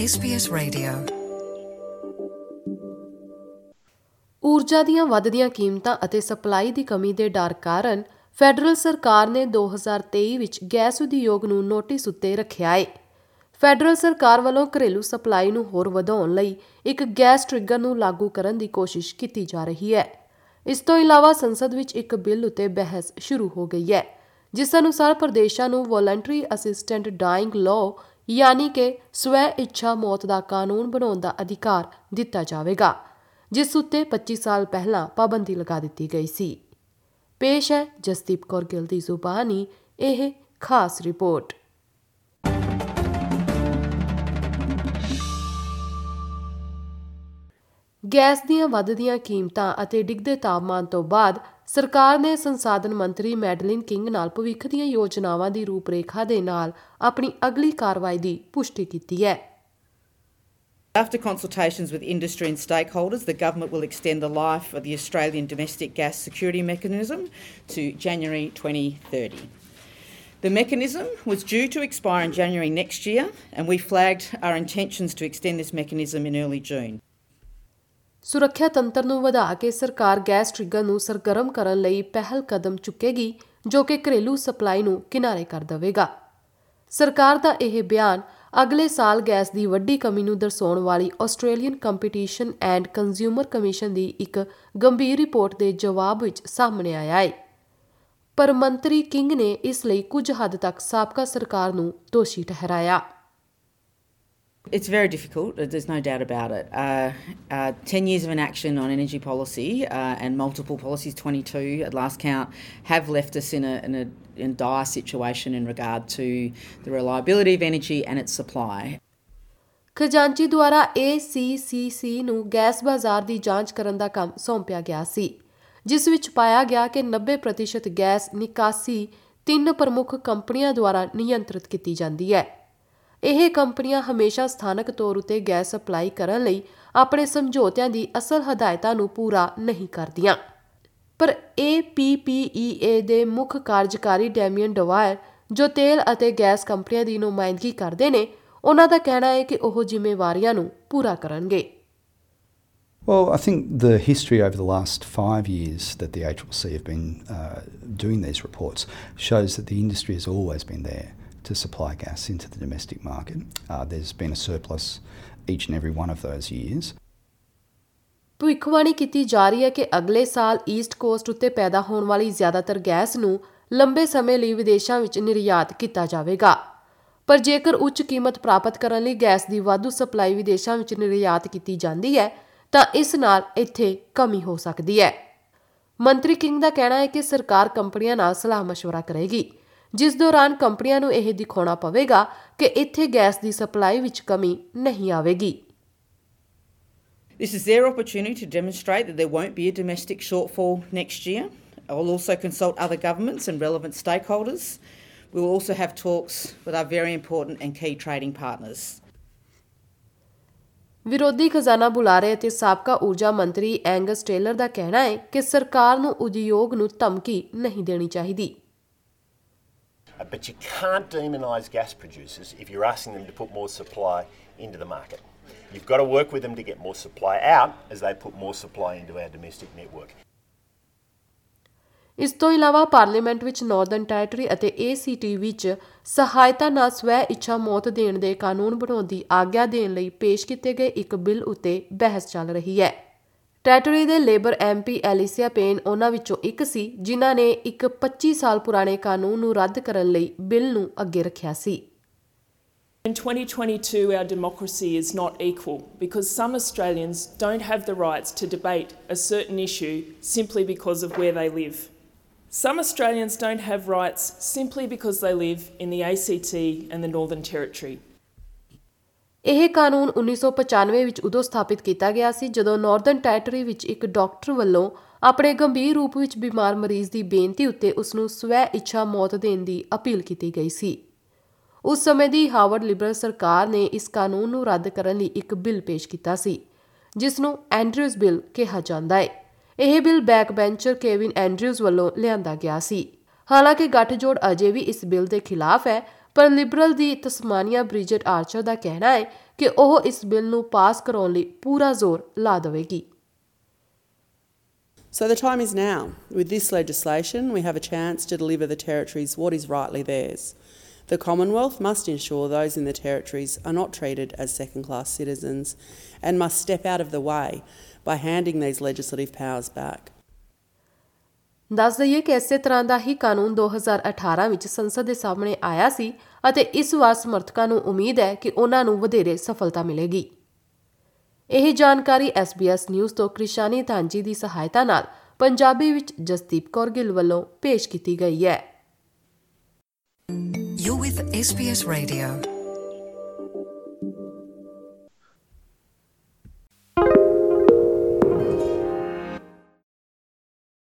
SBS Radio. ਊਰਜਾ ਦੀਆਂ ਵੱਧਦੀਆਂ ਕੀਮਤਾਂ ਅਤੇ ਸਪਲਾਈ ਦੀ ਕਮੀ ਦੇ ਡਰ ਕਾਰਨ ਫੈਡਰਲ ਸਰਕਾਰ ਨੇ 2023 ਵਿੱਚ ਗੈਸ ਉਦਯੋਗ ਨੂੰ ਨੋਟਿਸ ਉੱਤੇ ਰੱਖਿਆ ਹੈ ਫੈਡਰਲ ਸਰਕਾਰ ਵੱਲੋਂ ਘਰੇਲੂ ਸਪਲਾਈ ਨੂੰ ਹੋਰ ਵਧਾਉਣ ਲਈ ਇੱਕ ਗੈਸ ਟ੍ਰਿਗਰ ਨੂੰ ਲਾਗੂ ਕਰਨ ਦੀ ਕੋਸ਼ਿਸ਼ ਕੀਤੀ ਜਾ ਰਹੀ ਹੈ। ਇਸ ਤੋਂ ਇਲਾਵਾ ਸੰਸਦ ਵਿੱਚ ਇੱਕ ਬਿੱਲ ਉੱਤੇ ਬਹਿਸ ਸ਼ੁਰੂ ਹੋ ਗਈ ਹੈ, ਜਿਸ ਅਨੁਸਾਰ ਪ੍ਰਦੇਸ਼ਾਂ ਨੂੰ ਵੋਲੰਟਰੀ ਅਸਿਸਟੈਂਟ ਡਾਈਂਗ ਲਾਅ ਯਾਨੀ ਕਿ ਸਵੈ ਇੱਛਾ ਮੌਤ ਦਾ ਕਾਨੂੰਨ ਬਣਾਉਣ ਦਾ ਅਧਿਕਾਰ ਦਿੱਤਾ ਜਾਵੇਗਾ, ਜਿਸ ਉੱਤੇ 25 ਸਾਲ ਪਹਿਲਾਂ ਪਾਬੰਦੀ ਲਗਾ ਦਿੱਤੀ ਗਈ ਸੀ। ਪੇਸ਼ ਹੈ ਜਸਦੀਪ ਕੌਰ ਗਿੱਲ ਦੀ ਜ਼ੁਬਾਨੀ, ਇਹ ਖਾਸ ਰਿਪੋਰਟ। ਗੈਸ ਦੀਆਂ ਵੱਧਦੀਆਂ ਕੀਮਤਾਂ ਅਤੇ ਡਿੱਗਦੇ ਤਾਪਮਾਨ ਤੋਂ ਬਾਅਦ ਸਰਕਾਰ ਨੇ ਸੰਸਾਧਨ ਮੰਤਰੀ ਮੈਡਲਿਨ ਕਿੰਗ ਨਾਲ ਭਵਿੱਖ ਦੀਆਂ ਯੋਜਨਾਵਾਂ ਦੀ ਰੂਪਰੇਖਾ ਦੇ ਨਾਲ ਆਪਣੀ ਅਗਲੀ ਕਾਰਵਾਈ ਦੀ ਪੁਸ਼ਟੀ ਕੀਤੀ ਹੈ After consultations with industry and stakeholders, the government will extend the life of the Australian Domestic Gas Security Mechanism to January 2030. The mechanism was due to expire in January next year, and we flagged our intentions to extend this mechanism in early June. ਸੁਰੱਖਿਆ ਤੰਤਰ ਨੂੰ ਵਧਾ ਕੇ ਸਰਕਾਰ gas trigger ਨੂੰ ਸਰਗਰਮ ਕਰਨ ਲਈ ਪਹਿਲ ਕਦਮ ਚੁੱਕੇਗੀ, ਜੋ ਕਿ ਘਰੇਲੂ ਸਪਲਾਈ ਨੂੰ ਕਿਨਾਰੇ ਕਰ ਦੇਵੇਗਾ। ਸਰਕਾਰ ਦਾ ਇਹ ਬਿਆਨ ਅਗਲੇ ਸਾਲ ਗੈਸ ਦੀ ਵੱਡੀ ਕਮੀ ਨੂੰ ਦਰਸਾਉਣ ਵਾਲੀ Australian competition and consumer commission ਦੀ ਇੱਕ ਗੰਭੀਰ ਰਿਪੋਰਟ ਦੇ ਜਵਾਬ ਵਿੱਚ ਸਾਹਮਣੇ ਆਇਆ ਹੈ ਪਰ ਮੰਤਰੀ ਕਿੰਗ ਨੇ ਇਸ ਲਈ ਕੁਝ ਹੱਦ ਤੱਕ ਸਾਬਕਾ ਸਰਕਾਰ ਨੂੰ ਦੋਸ਼ੀ ਠਹਿਰਾਇਆ। It's very difficult, uh, there's no doubt about it. Uh, uh, 10 years of inaction on energy policy uh, and multiple policies, 22 at last count, have left us in a, in a in dire situation in regard to the reliability of energy and its supply. ਖਜ਼ਾਨਚੀ ਦੁਆਰਾ ACCC ਨੂੰ gas ਬਾਜ਼ਾਰ ਦੀ ਜਾਂਚ ਕਰਨ ਦਾ ਕੰਮ ਸੌਂਪਿਆ ਗਿਆ ਸੀ ਜਿਸ ਵਿੱਚ ਪਾਇਆ ਗਿਆ ਕਿ 90% ਗੈਸ ਨਿਕਾਸੀ ਤਿੰਨ ਪ੍ਰਮੁੱਖ ਕੰਪਨੀਆਂ ਦੁਆਰਾ ਨਿਯੰਤਰਿਤ ਕੀਤੀ ਜਾਂਦੀ ਹੈ ਇਹ ਕੰਪਨੀਆਂ ਹਮੇਸ਼ਾ ਸਥਾਨਕ ਤੌਰ ਉਤੇ ਗੈਸ ਸਪਲਾਈ ਕਰਨ ਲਈ ਆਪਣੇ ਸਮਝੌਤਿਆਂ ਦੀ ਅਸਲ ਹਦਾਇਤਾਂ ਨੂੰ ਪੂਰਾ ਨਹੀਂ ਕਰਦੀਆਂ ਪਰ APPEA ਦੇ ਮੁੱਖ ਕਾਰਜਕਾਰੀ ਡੈਮੀਅਨ ਡਵਾਇਰ ਜੋ ਤੇਲ ਅਤੇ ਗੈਸ ਕੰਪਨੀਆਂ ਦੀ ਨੁਮਾਇੰਦਗੀ ਕਰਦੇ ਨੇ ਉਹਨਾਂ ਦਾ ਕਹਿਣਾ ਹੈ ਕਿ ਉਹ ਜ਼ਿੰਮੇਵਾਰੀਆਂ ਨੂੰ ਪੂਰਾ ਕਰਨਗੇ Well, I think the history over the last five years that the HLC have been uh, doing these reports shows that the industry has always been there to supply gas into the domestic market. Uh, there's been a surplus each and every one of those years. ਭਵਿੱਖਬਾਣੀ ਕੀਤੀ ਜਾ ਰਹੀ ਹੈ ਕਿ ਅਗਲੇ ਸਾਲ East cost ਉੱਤੇ ਪੈਦਾ ਹੋਣ ਵਾਲੀ ਜ਼ਿਆਦਾਤਰ ਗੈਸ ਨੂੰ ਲੰਬੇ ਸਮੇਂ ਲਈ ਵਿਦੇਸ਼ਾਂ ਵਿੱਚ ਨਿਰਯਾਤ ਕੀਤਾ ਜਾਵੇਗਾ ਪਰ ਜੇਕਰ ਉੱਚ ਕੀਮਤ ਪ੍ਰਾਪਤ ਕਰਨ ਲਈ ਗੈਸ ਦੀ ਵਾਧੂ ਸਪਲਾਈ ਵਿਦੇਸ਼ਾਂ ਵਿੱਚ ਨਿਰਯਾਤ ਕੀਤੀ ਜਾਂਦੀ ਹੈ ਤਾਂ ਇਸ ਨਾਲ ਇੱਥੇ ਕਮੀ ਹੋ ਸਕਦੀ ਹੈ ਮੰਤਰੀ ਕਿੰਗ ਦਾ ਕਹਿਣਾ ਹੈ ਕਿ ਸਰਕਾਰ ਕੰਪਨੀਆਂ ਨਾਲ ਸਲਾਹ مشورہ ਕਰੇਗੀ ਜਿਸ ਦੌਰਾਨ ਕੰਪਨੀਆਂ ਨੂੰ ਇਹ ਦਿਖਾਉਣਾ ਪਵੇਗਾ ਕਿ ਇੱਥੇ ਗੈਸ ਦੀ ਸਪਲਾਈ ਵਿੱਚ ਕਮੀ ਨਹੀਂ ਆਵੇਗੀ This is their opportunity to demonstrate that there won't be a domestic shortfall next year. I'll also consult other governments and relevant stakeholders. We will also have talks with our very important and key trading partners. ਵਿਰੋਧੀ ਖਜ਼ਾਨਾ ਬੁਲਾਰੇ ਅਤੇ ਸਾਬਕਾ ਊਰਜਾ ਮੰਤਰੀ Angus tailor ਦਾ ਕਹਿਣਾ ਹੈ ਕਿ ਸਰਕਾਰ ਨੂੰ ਉਦਯੋਗ ਨੂੰ ਧਮਕੀ ਨਹੀਂ ਦੇਣੀ ਚਾਹੀਦੀ Uh, But you can't demonise gas producers if you're asking them to put more supply into the market. You've got to work with them to get more supply out as they put more supply into our domestic network. ਇਸ ਤੋਂ ਇਲਾਵਾ parliament ਵਿੱਚ Northern territory ਅਤੇ ACT ਵਿੱਚ ਸਹਾਇਤਾ ਨਾਲ ਸਵੈ ਇੱਛਾ ਮੌਤ ਦੇਣ ਦੇ ਕਾਨੂੰਨ ਬਣਾਉਣ ਦੀ ਆਗਿਆ ਦੇਣ ਲਈ ਪੇਸ਼ ਕੀਤੇ ਗਏ ਇੱਕ ਬਿੱਲ ਉੱਤੇ ਬਹਿਸ ਚੱਲ ਰਹੀ ਹੈ ਟੈਰੀਟਰੀ ਦੇ ਲੇਬਰ ਐਮਪੀ ਐਲੀਸੀਆ ਪੇਨ ਉਹਨਾਂ ਵਿੱਚੋਂ ਇੱਕ ਸੀ ਜਿਨ੍ਹਾਂ ਨੇ ਇੱਕ 25 ਸਾਲ ਪੁਰਾਣੇ ਕਾਨੂੰਨ ਨੂੰ ਰੱਦ ਕਰਨ ਲਈ ਬਿੱਲ ਨੂੰ ਅੱਗੇ ਰੱਖਿਆ ਸੀ In 2022, our democracy is not equal because some Australians don't have the rights to debate a certain issue simply because of where they live. Some Australians don't have rights simply because they live in the ACT and the Northern Territory. ਇਹ ਕਾਨੂੰਨ 1995 ਵਿੱਚ ਉਦੋਂ ਸਥਾਪਿਤ ਕੀਤਾ ਗਿਆ ਸੀ ਜਦੋਂ Northern territory ਵਿੱਚ ਇੱਕ ਡਾਕਟਰ ਵੱਲੋਂ ਆਪਣੇ ਗੰਭੀਰ ਰੂਪ ਵਿੱਚ ਬਿਮਾਰ ਮਰੀਜ਼ ਦੀ ਬੇਨਤੀ ਉੱਤੇ ਉਸ ਨੂੰ ਸਵੈ ਇੱਛਾ ਮੌਤ ਦੇਣ ਦੀ ਅਪੀਲ ਕੀਤੀ ਗਈ ਸੀ। ਉਸ ਸਮੇਂ ਦੀ ਹਾਵਰਡ ਲਿਬਰਲ ਸਰਕਾਰ ਨੇ ਇਸ ਕਾਨੂੰਨ ਨੂੰ ਰੱਦ ਕਰਨ ਲਈ ਇੱਕ ਬਿੱਲ ਪੇਸ਼ ਕੀਤਾ ਸੀ ਜਿਸ ਨੂੰ ਐਂਡਰਿਊਜ਼ ਬਿੱਲ ਕਿਹਾ ਜਾਂਦਾ ਹੈ। ਇਹ bill back bencher Kevin Andrews ਵੱਲੋਂ ਲਿਆਂਦਾ ਗਿਆ ਸੀ। ਹਾਲਾਂਕਿ ਗੱਠਜੋੜ ਅਜੇ ਵੀ ਇਸ ਬਿੱਲ ਦੇ ਖਿਲਾਫ ਹੈ ਪਰ ਲਿਬਰਲ ਦੀ ਤਸਮਾਨੀਆ ਬ੍ਰਿਜਟ ਆਰਚਰ ਦਾ ਕਹਿਣਾ ਹੈ ਕਿ ਉਹ ਇਸ ਬਿੱਲ ਨੂੰ ਪਾਸ ਕਰਾਉਣ ਲਈ ਪੂਰਾ ਜ਼ੋਰ ਲਾ ਦੇਵੇਗੀ So the time is now. With this legislation, we have a chance to deliver the territories what is rightly theirs. The Commonwealth must ensure those in the territories are not treated as second class citizens and must step out of the way by handing these legislative powers back. ਦੱਸ ਦਈਏ ਕਿ ਇਸੇ ਤਰ੍ਹਾਂ ਦਾ ਹੀ ਕਾਨੂੰਨ 2018 ਵਿੱਚ ਸੰਸਦ ਦੇ ਸਾਹਮਣੇ ਆਇਆ ਸੀ ਅਤੇ ਇਸ ਵਾਰ ਸਮਰਥਕਾਂ ਨੂੰ ਉਮੀਦ ਹੈ ਕਿ ਉਹਨਾਂ ਨੂੰ ਵਧੇਰੇ ਸਫਲਤਾ ਮਿਲੇਗੀ ਇਹ ਜਾਣਕਾਰੀ SBS ਨਿਊਜ਼ ਤੋਂ ਕ੍ਰਿਸ਼ਾਨੀ ਧਾਂਜੀ ਦੀ ਸਹਾਇਤਾ ਨਾਲ ਪੰਜਾਬੀ ਵਿੱਚ ਜਸਦੀਪ ਕੌਰ ਗਿੱਲ ਵੱਲੋਂ ਪੇਸ਼ ਕੀਤੀ ਗਈ ਹੈ You're with SBS Radio.